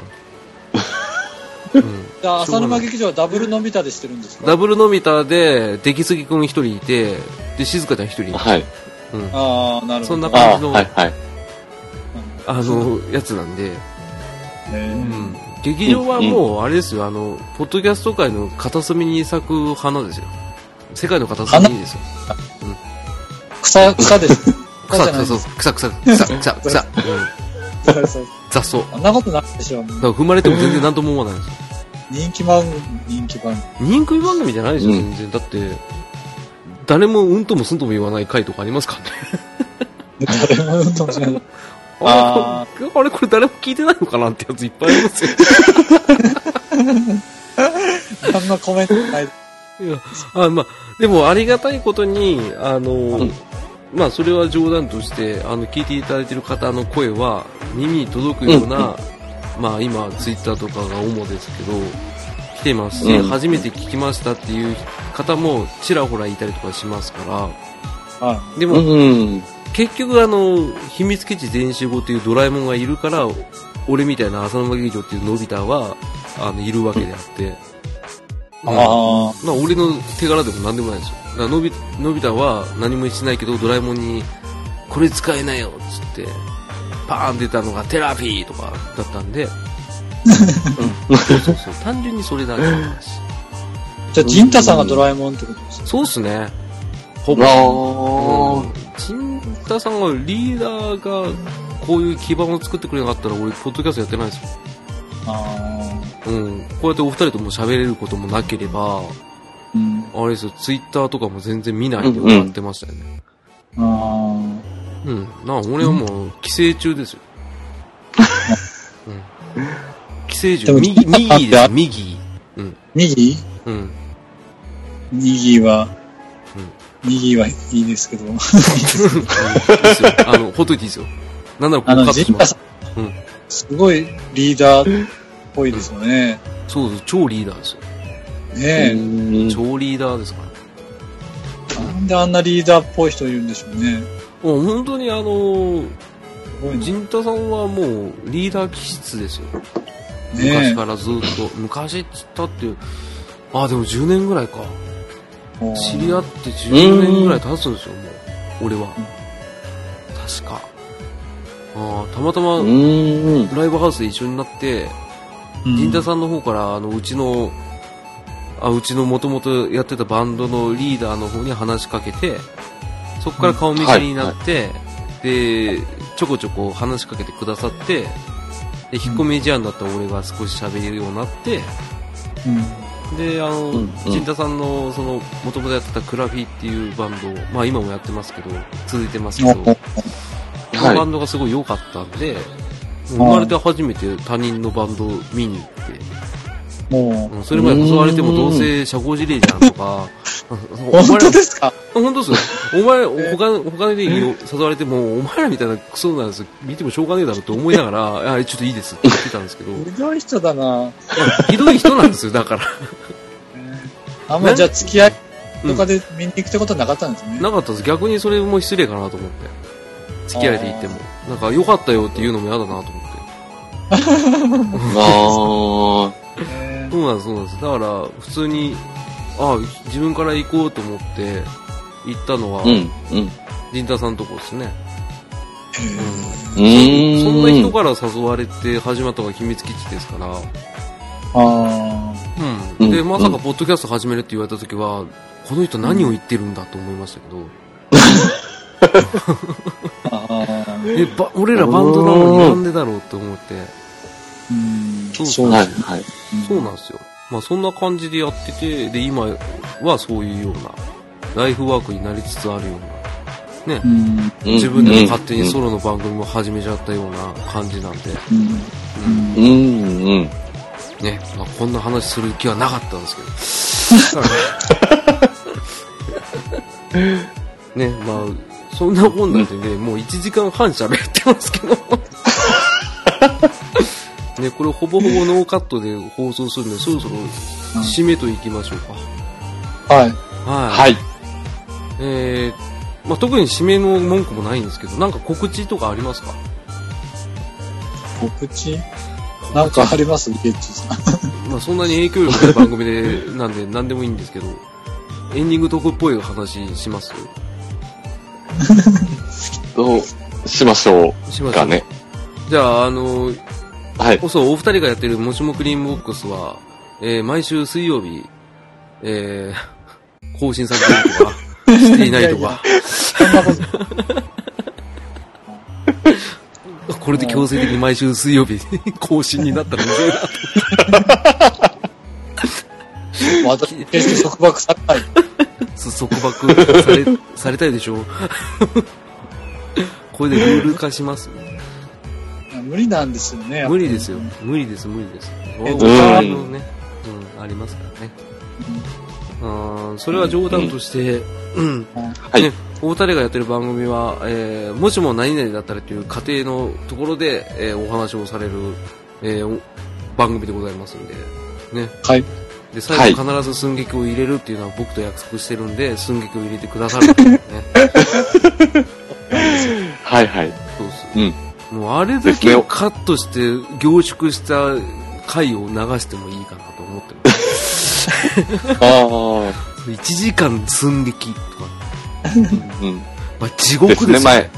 Speaker 2: ら。うん。
Speaker 1: じゃあ、浅沼劇場はダブルのび太でしてるんですか？
Speaker 2: ダブルのび太で、出来すぎくん一人いて、で、静香ちゃん一人いて。
Speaker 3: はい。
Speaker 1: うん。ああ、なるほど。
Speaker 2: そんな感じの、
Speaker 3: はいはい。
Speaker 2: あの、やつなんで。
Speaker 1: うん。
Speaker 2: 劇場はもう、あれですよ、あの、ポッドキャスト界の片隅に咲く花ですよ。世界の片隅にですよ。
Speaker 1: うん。草、草です。
Speaker 2: 草、草、草、草、草、草、草、雑草。
Speaker 1: そんなことないでしょ。だ
Speaker 2: から踏まれても全然何とも思わないですよ。
Speaker 1: 人気番組、人気番
Speaker 2: 組。人気番組じゃないですよ、全然。だって、誰もうんともすんとも言わない回とかありますかね
Speaker 1: 誰もうんともしない。
Speaker 2: あああれこれ誰も聞いてないのかなってやついっぱいありますよ。
Speaker 1: あんまコメントない。
Speaker 2: いや、あまあ、でもありがたいことに、あの、うん、まあそれは冗談として、あの、聞いていただいている方の声は耳に届くような、うん、まあ今ツイッターとかが主ですけど、来てますし、うん、初めて聞きましたっていう方もちらほらいたりとかしますから、はい、でも、結局あの、秘密基地全集合というドラえもんがいるから、俺みたいな浅沼劇場っていうのび太は、あの、いるわけであって、ああ。まあ、俺の手柄でも何でもないですよ。だからのび、のび太は何もしてないけど、ドラえもんに、これ使えないよ、つって、パーン出たのがテラピーとかだったんで、うん、そうそうそう、単純にそれだけの話。
Speaker 1: じゃあ、ジンタさんがドラえもんってことですか？
Speaker 2: そうっすね。ほぼ。うん、ジンタさんがリーダーがこういう基盤を作ってくれなかったら俺、ポッドキャストやってないですよ。ああ。うん。こうやってお二人とも喋れることもなければ、うん、あれですよ、ツイッターとかも全然見ないで終わってましたよね。うん、ああ。うん。な俺はもう、寄生虫ですよ。うん。寄生虫。右、右です、右。
Speaker 1: うん。右うん。右は、右はいいですけど。いいです
Speaker 2: よ。あの、ほっといていいですよ。なんならこうカットします。
Speaker 1: うん。すごいリーダーっぽいですよね。
Speaker 2: そうです。超リーダーですよ。
Speaker 1: ね
Speaker 2: え。超リーダーですか
Speaker 1: ら。なんであんなリーダーっぽい人いるんでしょうね。
Speaker 2: もう本当にあの陣太さんはもうリーダー気質ですよ。昔からずっと。昔っつったっていう、ああ、でも10年ぐらいか。知り合って10年ぐらい経つんですよ、もう。俺は。確か。あたまたまライブハウスで一緒になって、陣田さんの方からあのうちのあうちのもともとやってたバンドのリーダーの方に話しかけてそこから顔見知りになって、でちょこちょこ話しかけてくださってで引っ込み思案だった俺が少し喋れるようになって、うん、であの、うん陣田さんのその元々やってたクラフィーっていうバンド、まあ、今もやってますけど続いてますけど、のバンドがすごい良かったんで、はい、生まれて初めて他人のバンドを見に行って、もう、それまで誘われてもどうせ社交辞令じゃんとか、
Speaker 1: 本当ですか？
Speaker 2: 本当ですよ。お前、他、他で誘われても、お前らみたいなクソなんです見てもしょうがねえだろって思いながら、あ、ちょっといいですって言ってたんですけど。
Speaker 1: ひどい人だな
Speaker 2: ひどい人なんですよ、だから。
Speaker 1: あんまじゃあ付き合いとかで見に行くってことはなかったんですね。
Speaker 2: なかったです。逆にそれも失礼かなと思って。付き合いで行っても。なんか、良かったよって言うのも嫌だなと思って。ああ。そうなんです、そうなんです。だから、普通に、あ自分から行こうと思って行ったのは、うん、うん。陣太さんとこですね。うん、そんな人から誘われて始まったのが秘密基地ですから。ああ。うん。で、まさかポッドキャスト始めるって言われた時は、この人何を言ってるんだと思いましたけど。えば俺らバンドなのになんでだろうって思って。うんそうそうはい、はい。そうなんですよ。まあそんな感じでやってて、で、今はそういうような、ライフワークになりつつあるような、ね、自分で勝手にソロの番組も始めちゃったような感じなんで。うん。うん。うん。ね、まあこんな話する気はなかったんですけど。ね、まあ、そんなもんなんでね、もう1時間半喋ってますけど。ね、これほぼほぼノーカットで放送するんで、そろそろ締めといきましょう
Speaker 1: か。はい。
Speaker 3: はい。はい。
Speaker 2: えー、まあ、特に締めの文句もないんですけど、なんか告知とかありますか？
Speaker 1: 告知？なんかあります？ゲッチさ
Speaker 2: ん。まあ、そんなに影響力の番組で、なんで何でもいいんですけど、エンディングトークっぽい話します？
Speaker 3: どうしましょうかね。
Speaker 2: じゃあ、あの、はい。そう、お二人がやってるもしもクリームボックスは、えー、毎週水曜日、えー、更新されているとか、していないとか。これで強制的に毎週水曜日 更新になったらうぜえ
Speaker 1: なと。私、束縛されない。
Speaker 2: 束縛され、されたいでしょこれでルール化します
Speaker 1: 無理なんですよね。
Speaker 2: 無理ですよ。無理です、無理です。
Speaker 1: えっと、ね、
Speaker 2: うん、ありますからね。うん、それは冗談として、うん、
Speaker 3: はい。ね、
Speaker 2: 大谷がやってる番組は、えー、もしも何々だったらという過程のところで、えー、お話をされる、えー、番組でございますんで、ね。
Speaker 1: はい。
Speaker 2: で、最後必ず寸劇を入れるっていうのは僕と約束してるんで、寸劇を入れてくださるんですね。
Speaker 3: はい はい。
Speaker 2: そうっす。うん。もうあれだけカットして凝縮した回を流してもいいかなと思ってます。
Speaker 3: ああ。
Speaker 2: 1時間寸劇とか。
Speaker 3: うん。
Speaker 2: まあ、地獄ですね。ね、前。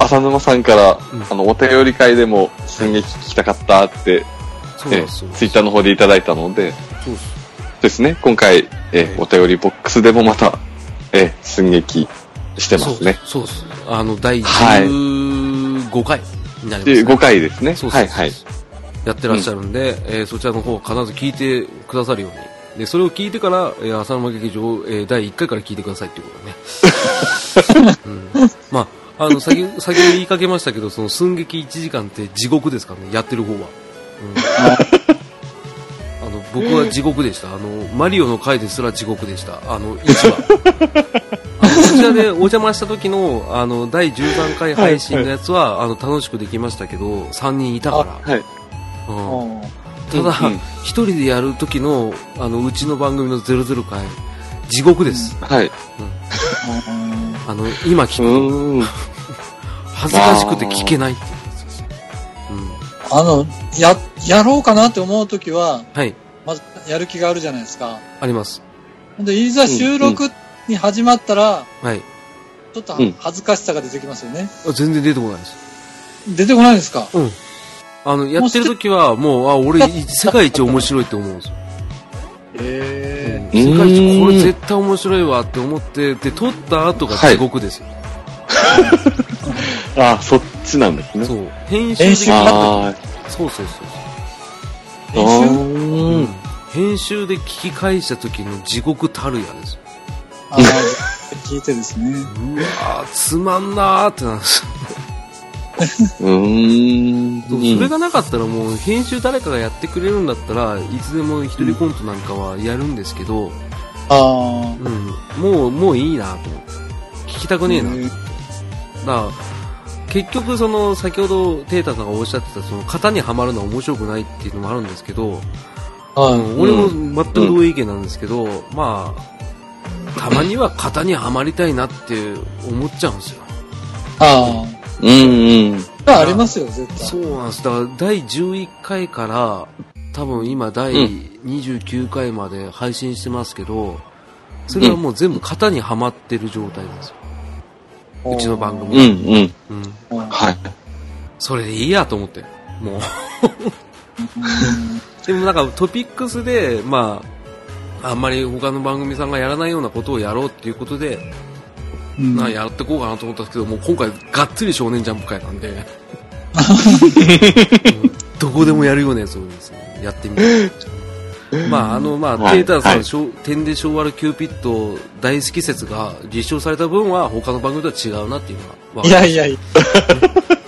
Speaker 3: 浅沼さんから、うん、あの、お便り会でも寸劇聞きたかったって、そうえツイッターの方でいただいたので、そうですね、今回、えお便りボックスでもまた、え寸劇してますね。
Speaker 2: そうです。あの、第15回になります、ね。
Speaker 3: 15回ですね。そうそうはいはい。
Speaker 2: やってらっしゃるんで、うん、えー、そちらの方必ず聞いてくださるように。で、それを聞いてから、えー、浅沼劇場、えー、第1回から聞いてくださいっていうことね。うん、まあ、あの、先、先ほど言いかけましたけど、その寸劇1時間って地獄ですからね、やってる方は。うん、僕は地獄でした。あの、マリオの回ですら地獄でした。あの、1話。こちらでお邪魔した時のあの第13回配信のやつは、はいはい、あの楽しくできましたけど3人いたから、はい。うん、ただ、うん、1人でやる時のあのうちの番組の00回地獄です、
Speaker 3: はい、うん、
Speaker 2: あの今聞く 恥ずかしくて聞けない。って
Speaker 1: うん、あのややろうかなって思う時は、はい、やる気があるじゃないですか
Speaker 2: あります
Speaker 1: でいざ収録に始まったら、はい。ちょっと恥ずかしさが出てきますよね。
Speaker 2: うん、全然出てこないです。
Speaker 1: 出てこないですか？
Speaker 2: うん。あの、やってる時は、もう、あ、俺、世界一面白いって思うんですよ。
Speaker 1: え
Speaker 2: ー、うん、世界一これ絶対面白いわって思って、で、撮った後が地獄ですよ。
Speaker 3: はい、あ、そっちなんですね。
Speaker 2: そう。編集できなそうそうそう。
Speaker 1: 編集、
Speaker 2: うん、編集で聞き返した時の地獄たるやですよ。あ
Speaker 1: 聞いてですね。
Speaker 2: うわつまんなーってなるんです
Speaker 3: うー
Speaker 2: ん。それがなかったらもう編集誰かがやってくれるんだったらいつでも一人コントなんかはやるんですけど、
Speaker 1: ああ。
Speaker 2: うん。もう、もういいなと思って。聞きたくねえなだから、結局その先ほどテータさんがおっしゃってたその型にはまるのは面白くないっていうのもあるんですけど、
Speaker 1: はい、
Speaker 2: 俺も全く同意見なんですけど、うん、まあたまには型にはまりたいなって思っちゃうんですよ。
Speaker 1: ああ。
Speaker 3: うんうん。
Speaker 1: ありますよ、絶対。
Speaker 2: そうなんです。だから第11回から、多分今第29回まで配信してますけど、それはもう全部型にはまってる状態なんですよ。うちの番組
Speaker 3: は。うんうん。うん。はい。
Speaker 2: それでいいやと思って。もうでもなんかトピックスで、まあ、あんまり他の番組さんがやらないようなことをやろうっていうことで、うん、なやっていこうかなと思ったんですけど、もう今回がっつり少年ジャンプ会なんで、どこでもやるようなやつをですね、やってみて。まあ、あの、まあ、はい、テータさん、はい、てんで性悪キューピッド大好き説が実証された分は他の番組とは違うなっていうのは。
Speaker 1: いやいやいや。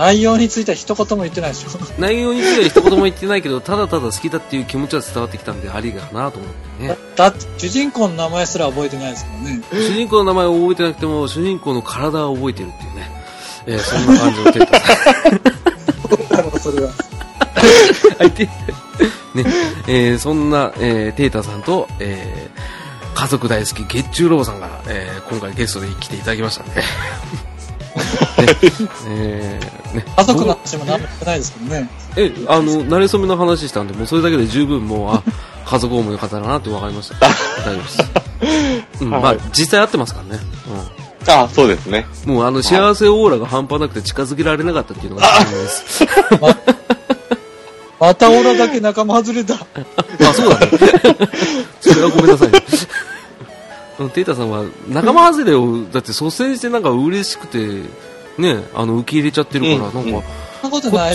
Speaker 1: 内容については一言も言ってないでしょ。
Speaker 2: 内容については一言も言ってないけどただただ好きだっていう気持ちは伝わってきたんでありがなと思ってね。
Speaker 1: だって主人公の名前すら覚えてないですもんね。
Speaker 2: 主人公の名前を覚えてなくても主人公の体を覚えてるっていうね、えー、そんな感じのテータ
Speaker 1: さんそれは
Speaker 2: はいでね。えー、そんな、えー、テータさんと、えー、家族大好き月中ロボさんが、えー、今回ゲストで来ていただきましたんで
Speaker 1: えー、ね、家族の話も何もないですけどね。
Speaker 2: え、あの、慣れ初めの話したんで、もうそれだけで十分もう、あ、家族思いの方だなって分かりました。大丈夫です。うん、はい、まあ、実際合ってますからね。
Speaker 3: うん。あそうですね。
Speaker 2: もうあの、幸せオーラが半端なくて近づけられなかったっていうのが本音です。
Speaker 1: ま、またオーラだけ仲間外れた。
Speaker 2: あ、そうだね。それはごめんなさい、ね。テイタさんは仲間外れをだって率先してなんか嬉しくてねあの受け入れちゃってるから、うん、なんか、
Speaker 1: うん、こっちも
Speaker 2: やっ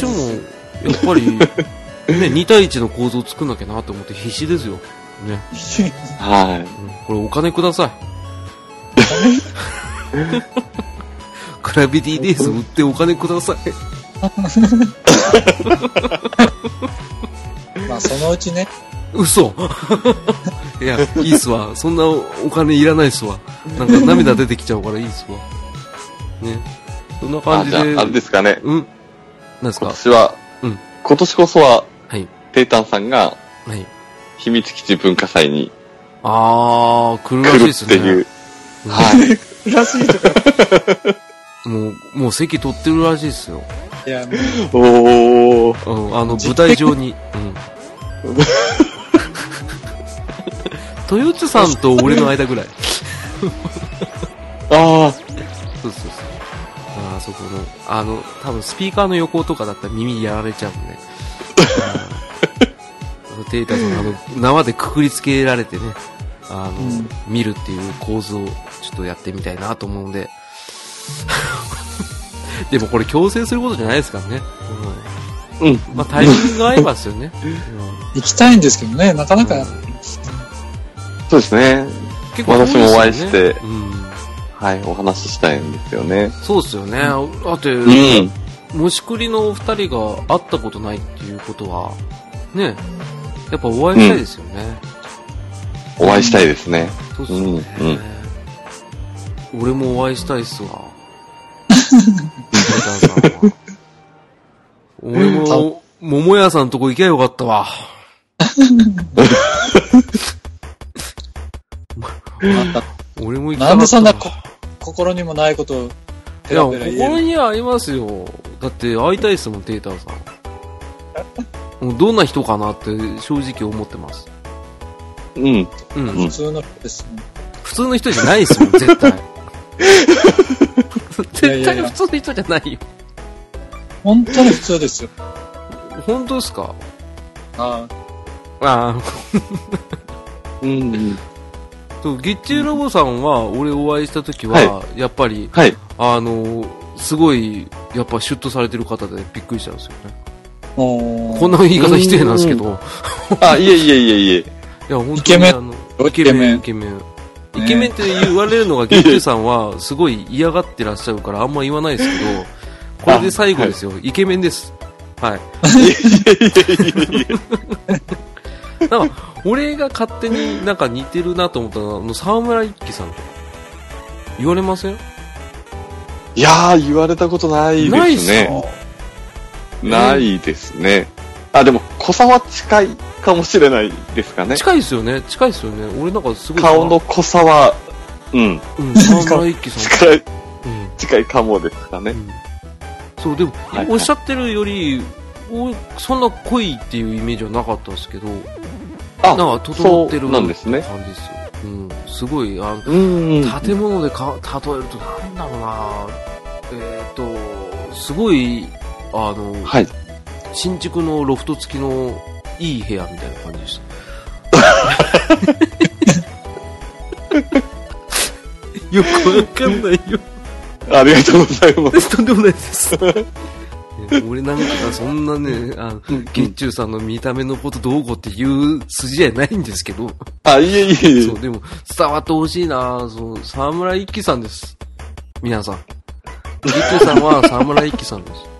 Speaker 2: ぱり ね2対1の構造を作んなきゃなと思って必死ですよ。ね。
Speaker 3: はい、
Speaker 2: これお金ください。クラビティデイズ売ってお金ください。
Speaker 1: まあ、そのうちね。
Speaker 2: 嘘 いや、いいっすわ。そんなお金いらないっすわ。なんか涙出てきちゃうからいいっすわ。ね。そんな感じで。あ、
Speaker 3: あれですかね。
Speaker 2: うん。何ですか？
Speaker 3: 今年は、うん。今年こそは、はい。テイタンさんが、はい。秘密基地文化祭に、
Speaker 2: あー、来るらしいですね。っていう。
Speaker 1: はい。らしいとか。
Speaker 2: もう、もう席取ってるらしいですよ。
Speaker 1: いや、
Speaker 3: お
Speaker 2: ー。うん、あの、舞台上に。うん。豊津さんと俺の間ぐらい。
Speaker 3: ああ。
Speaker 2: そうそうそう。あそこの、あの、多分スピーカーの横とかだったら耳やられちゃうんで。テイタさん、あの、縄でくくりつけられてね、あの、うん、見るっていう構図をちょっとやってみたいなと思うんで。でもこれ強制することじゃないですからね。
Speaker 3: うん。
Speaker 2: まあタイミングが合えばですよね。
Speaker 1: 行きたいんですけどね、なかなか、うん、
Speaker 3: そうですね。結構、ね、私もお会いして、うん、はい、お話ししたいんですよね。
Speaker 2: そうですよね。だって、うん、もしくりのお二人が会ったことないっていうことは、ね、やっぱお会いしたいですよね。
Speaker 3: お会いしたいですね。
Speaker 2: そうですね。うん、俺もお会いしたいっすわ。俺も、桃屋さんとこ行きゃよかったわ。俺も行きたかった。
Speaker 1: なんでそんなこ心にもないことを
Speaker 2: いや、心にはありますよ。だって会いたいっすもん、テーターさん。もうどんな人かなって正直思ってます。
Speaker 3: うん。
Speaker 1: うん。普通の人ですね。
Speaker 2: 普通の人じゃないっすもん、絶対。絶対普通の人じゃないよ。
Speaker 1: 本当に普通ですよ。
Speaker 2: 本当ですか？
Speaker 1: あ
Speaker 2: あ。ああ。
Speaker 3: うん。
Speaker 2: そう、月中ロボさんは、俺お会いした時は、はい、やっぱり、
Speaker 3: はい、
Speaker 2: あの、すごい、やっぱシュッとされてる方でびっくりしたんですよね。こんな言い方失礼なんですけど。
Speaker 3: あ、いえいえいえいえ。い
Speaker 2: や、本当にイケメン。イケメン、イケメン。イケメンって言われるのが、ゲッチュさんはすごい嫌がってらっしゃるからあんま言わないですけど、これで最後ですよ。イケメンです。はい。なんか、俺が勝手になんか似てるなと思ったのは、沢村一樹さんと。言われません？
Speaker 3: いやー、言われたことないですね。ないですね。あ、でも、小沢近いかもしれないですかね。
Speaker 2: 近いですよね。近いですよね。俺なんかすごい。
Speaker 3: 顔の濃さは、うん。
Speaker 2: うん、沢村一樹さん。
Speaker 3: 近い、うん、近いかもですかね。うん、
Speaker 2: そう、でも、はいはい、おっしゃってるより、おそんな濃いっていうイメージはなかったんですけど、
Speaker 3: あなんか整ってる
Speaker 2: 感じ
Speaker 3: ですよ。
Speaker 2: うん、すごい、あの、建物でか例えると、なんだろうなえっ、ー、と、すごい、あの、
Speaker 3: はい、
Speaker 2: 新築のロフト付きのいい部屋みたいな感じでした。よくわかんないよ。
Speaker 3: ありがとうございます。
Speaker 2: とんでもないです。俺なんかそんなね、あの、月中さんの見た目のことどうこうっていう筋じゃないんですけど。
Speaker 3: あ、いえいえい
Speaker 2: え。そう、でも伝わってほしいなそう、沢村一樹さんです。皆さん。月中さんは沢村一樹さんです。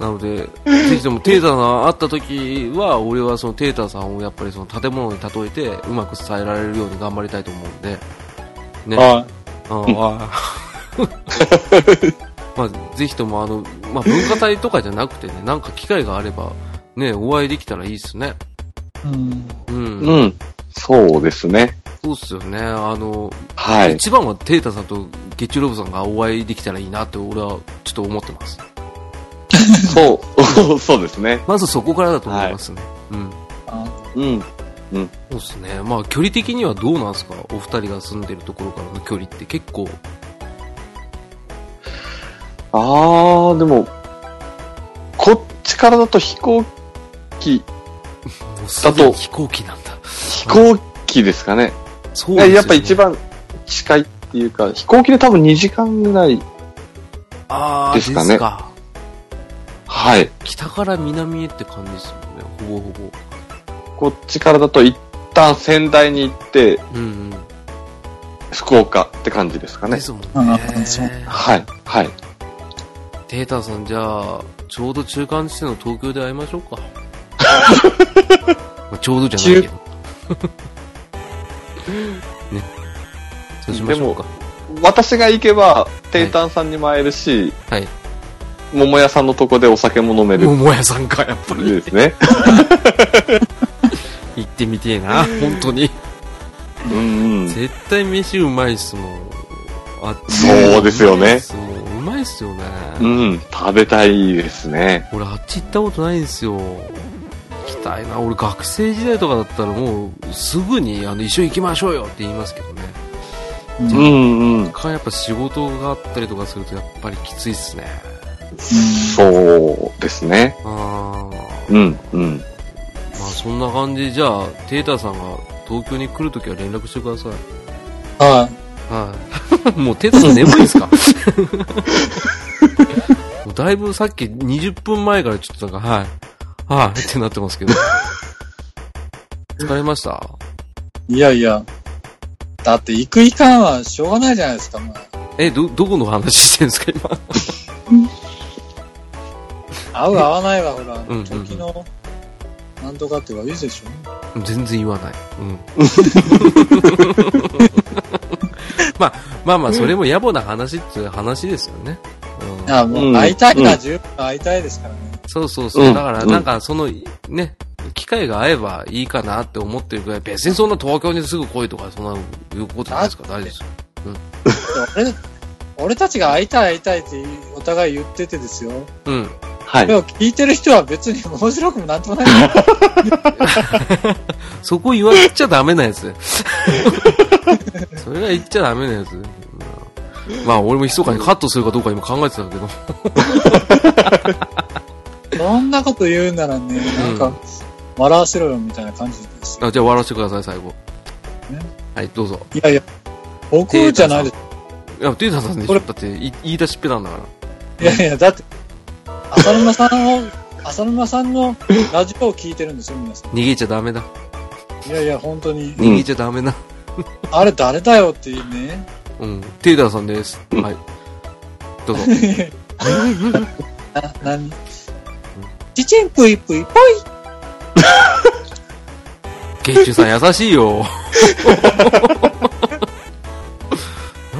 Speaker 2: なので、ぜひともテータが会った時は、俺はそのテータさんをやっぱりその建物に例えて、うまく伝えられるように頑張りたいと思うんで。ね。
Speaker 3: あ
Speaker 2: あ。ああ。まあ、ぜひともあの、まあ、文化祭とかじゃなくてね、なんか機会があれば、ね、お会いできたらいいっすね。
Speaker 1: うん。
Speaker 2: うん。
Speaker 3: うん。そうですね。
Speaker 2: そうっすよね。あの、
Speaker 3: はい。
Speaker 2: 一番はテータさんとゲッチュロブさんがお会いできたらいいなって俺はちょっと思ってます。
Speaker 3: そう、そうですね。
Speaker 2: まずそこからだと思いますね。
Speaker 3: はい、うん。うん。うん。
Speaker 2: そうですね。まあ、距離的にはどうなんですか？お二人が住んでるところからの距離って結構。
Speaker 3: ああ、でも、こっちからだと飛行機
Speaker 2: だと。飛行機なんだ。
Speaker 3: 飛行機ですかね。
Speaker 2: そうです
Speaker 3: ね。やっぱ一番近いっていうか、飛行機で多分2時間ぐらいですかね。ですか。はい。
Speaker 2: 北から南へって感じですよね、ほぼほぼ。
Speaker 3: こっちからだと一旦仙台に行って、うんうん、福岡って感じですかね。ですもんね。はい、はい。
Speaker 2: テータさん、じゃあ、ちょうど中間地点の東京で会いましょうか。まあ、ちょうどじゃないけど。ね。そうしましょうか。
Speaker 3: 私が行けば、テータンさんにも会えるし、はい。桃屋さんのとこでお酒も飲める。
Speaker 2: 桃屋さんか、やっぱり。
Speaker 3: ですね。
Speaker 2: 行ってみてえな、本当に。うん、うん。絶対飯うまいっすもん。
Speaker 3: あそうですよね。
Speaker 2: もううまいっすよね。
Speaker 3: うん、食べたいですね。
Speaker 2: 俺あっち行ったことないんですよ。行きたいな。俺学生時代とかだったらもうすぐにあの一緒に行きましょうよって言いますけどね。うんうん。やっぱ仕事があったりとかするとやっぱりきついっすね。
Speaker 3: そうですね。ああ。うん、うん。
Speaker 2: まあそんな感じで、じゃあ、テータさんが東京に来るときは連絡してください。
Speaker 1: はい。
Speaker 2: はい。もうテータさん眠いんですか？だいぶさっき20分前からちょっとなんか、はい。はい、ってなってますけど。疲れました？
Speaker 1: いやいや。だって行くいかんはしょうがないじゃないですか、もう。
Speaker 2: え、ど、どこの話してるんですか、今？
Speaker 1: 合う合わないはほら、うんうんうん、時の、なんとかって言われるでしょ？
Speaker 2: 全然言わない。うん。まあ、まあまあ、それも野暮な話っていう話ですよね。
Speaker 1: うん、あもう会いたいな、十分会いたいですからね。
Speaker 2: そうそうそう。だから、なんか、その、ね、機会が合えばいいかなって思ってるぐらい、別にそんな東京にすぐ来いとか、そんな、いうことないですか？大丈夫です。うん。
Speaker 1: 俺、俺たちが会いたい会いたいってお互い言っててですよ。
Speaker 2: うん。
Speaker 1: はい。でも聞いてる人は別に面白くもなんともない。
Speaker 2: そこ言わっちゃダメなやつ。それは言っちゃダメなやつ。まあ、俺も密かにカットするかどうか今考えてたけど。
Speaker 1: そんなこと言うならね、なんか、笑わせろよみたいな感じです。
Speaker 2: あ、じゃあ笑わせてください、最後。ね、はい、どうぞ。
Speaker 1: いやいや、僕じゃないです。
Speaker 2: いや、テータさんでしょだって言い出しっぺなんだか
Speaker 1: ら。いやいや、だって、浅沼さんを、浅沼さんのラジオを聞いてるんですよ、皆さん。
Speaker 2: 逃げちゃダメだ。
Speaker 1: いやいや、本当に。
Speaker 2: 逃げちゃダメだ。
Speaker 1: あれ誰だよっていうね。
Speaker 2: うん。テイダーさんです。はい。どうぞ。
Speaker 1: な、なにちちんぷいぷいぽい。
Speaker 2: ケッチュさん優しいよ。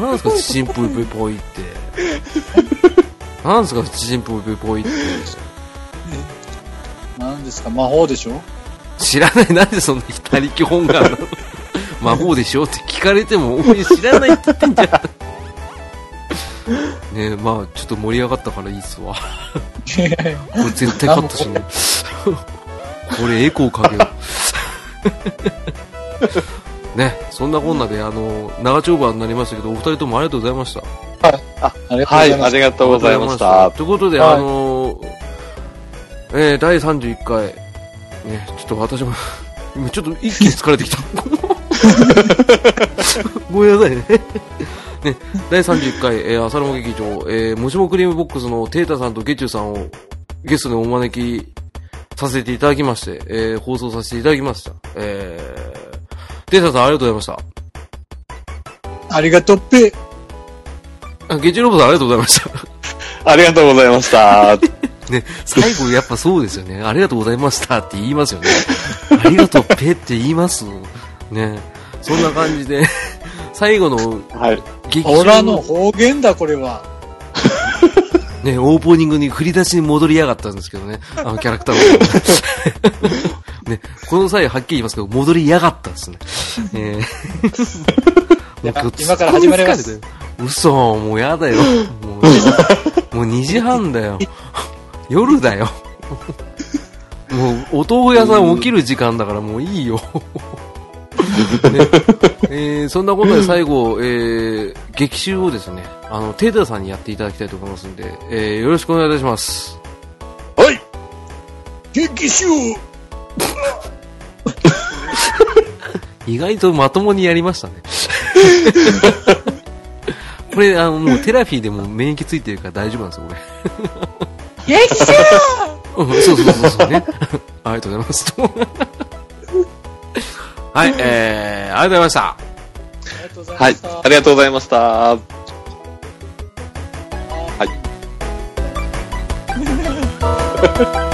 Speaker 2: なんですか、ちちんぷいぷいぽいって。なんですか、七人ぽいぽいって。
Speaker 1: 何ですか、魔法でしょ？
Speaker 2: 知らない、なんでそんな他力本願なの？魔法でしょって聞かれても、お前知らないって言ってんじゃん。ねまあ、ちょっと盛り上がったからいいっすわ。これ絶対カットしない。これエコーかけよう。ね、そんなこんなで、あの、長丁場になりましたけど、お二人ともありがとうございました。
Speaker 3: はい。あ、はい、ありがとうございました。
Speaker 2: ということで、はい、あのー、えー、第31回、ね、ちょっと私も 今ちょっと一気に疲れてきた。ごめんなさいね。ね、第31回、えー、浅沼劇場、えー、もしもクリームボックスのテータさんとゲチュさんをゲストでお招きさせていただきまして、えー、放送させていただきました。えー、テータさんありがとうございまし
Speaker 1: た。ありがとうっぺ。
Speaker 2: あ、ゲチロボさんありがとうございました。
Speaker 3: ありがとうございました。
Speaker 2: ね、最後やっぱそうですよね。ありがとうございましたって言いますよね。ありがとうペって言います。ね。そんな感じで、最後の、
Speaker 1: はい。劇場の。の方言だ、これは。
Speaker 2: ね、オープニングに振り出しに戻りやがったんですけどね。あのキャラクターの。ね、この際はっきり言いますけど、戻りやがったですね。え
Speaker 1: ー、今から始まります。
Speaker 2: 嘘、もうやだよ。もう、もう2時半だよ。夜だよ。もう、お豆腐屋さん起きる時間だからもういいよ。ねえー、そんなことで最後、えー、劇集をですね、あの、テータさんにやっていただきたいと思いますんで、えー、よろしくお願いいたします。
Speaker 1: はい劇集
Speaker 2: 意外とまともにやりましたね。これ、あの、もうテラフィーでも免疫ついてるから大丈夫なんですよ、こ
Speaker 1: れ。激臭
Speaker 2: うん、そうそうそうそうね。ありがとうございます。はい、えー、ありがとうございました。
Speaker 3: はい、ありがとうございました。はい。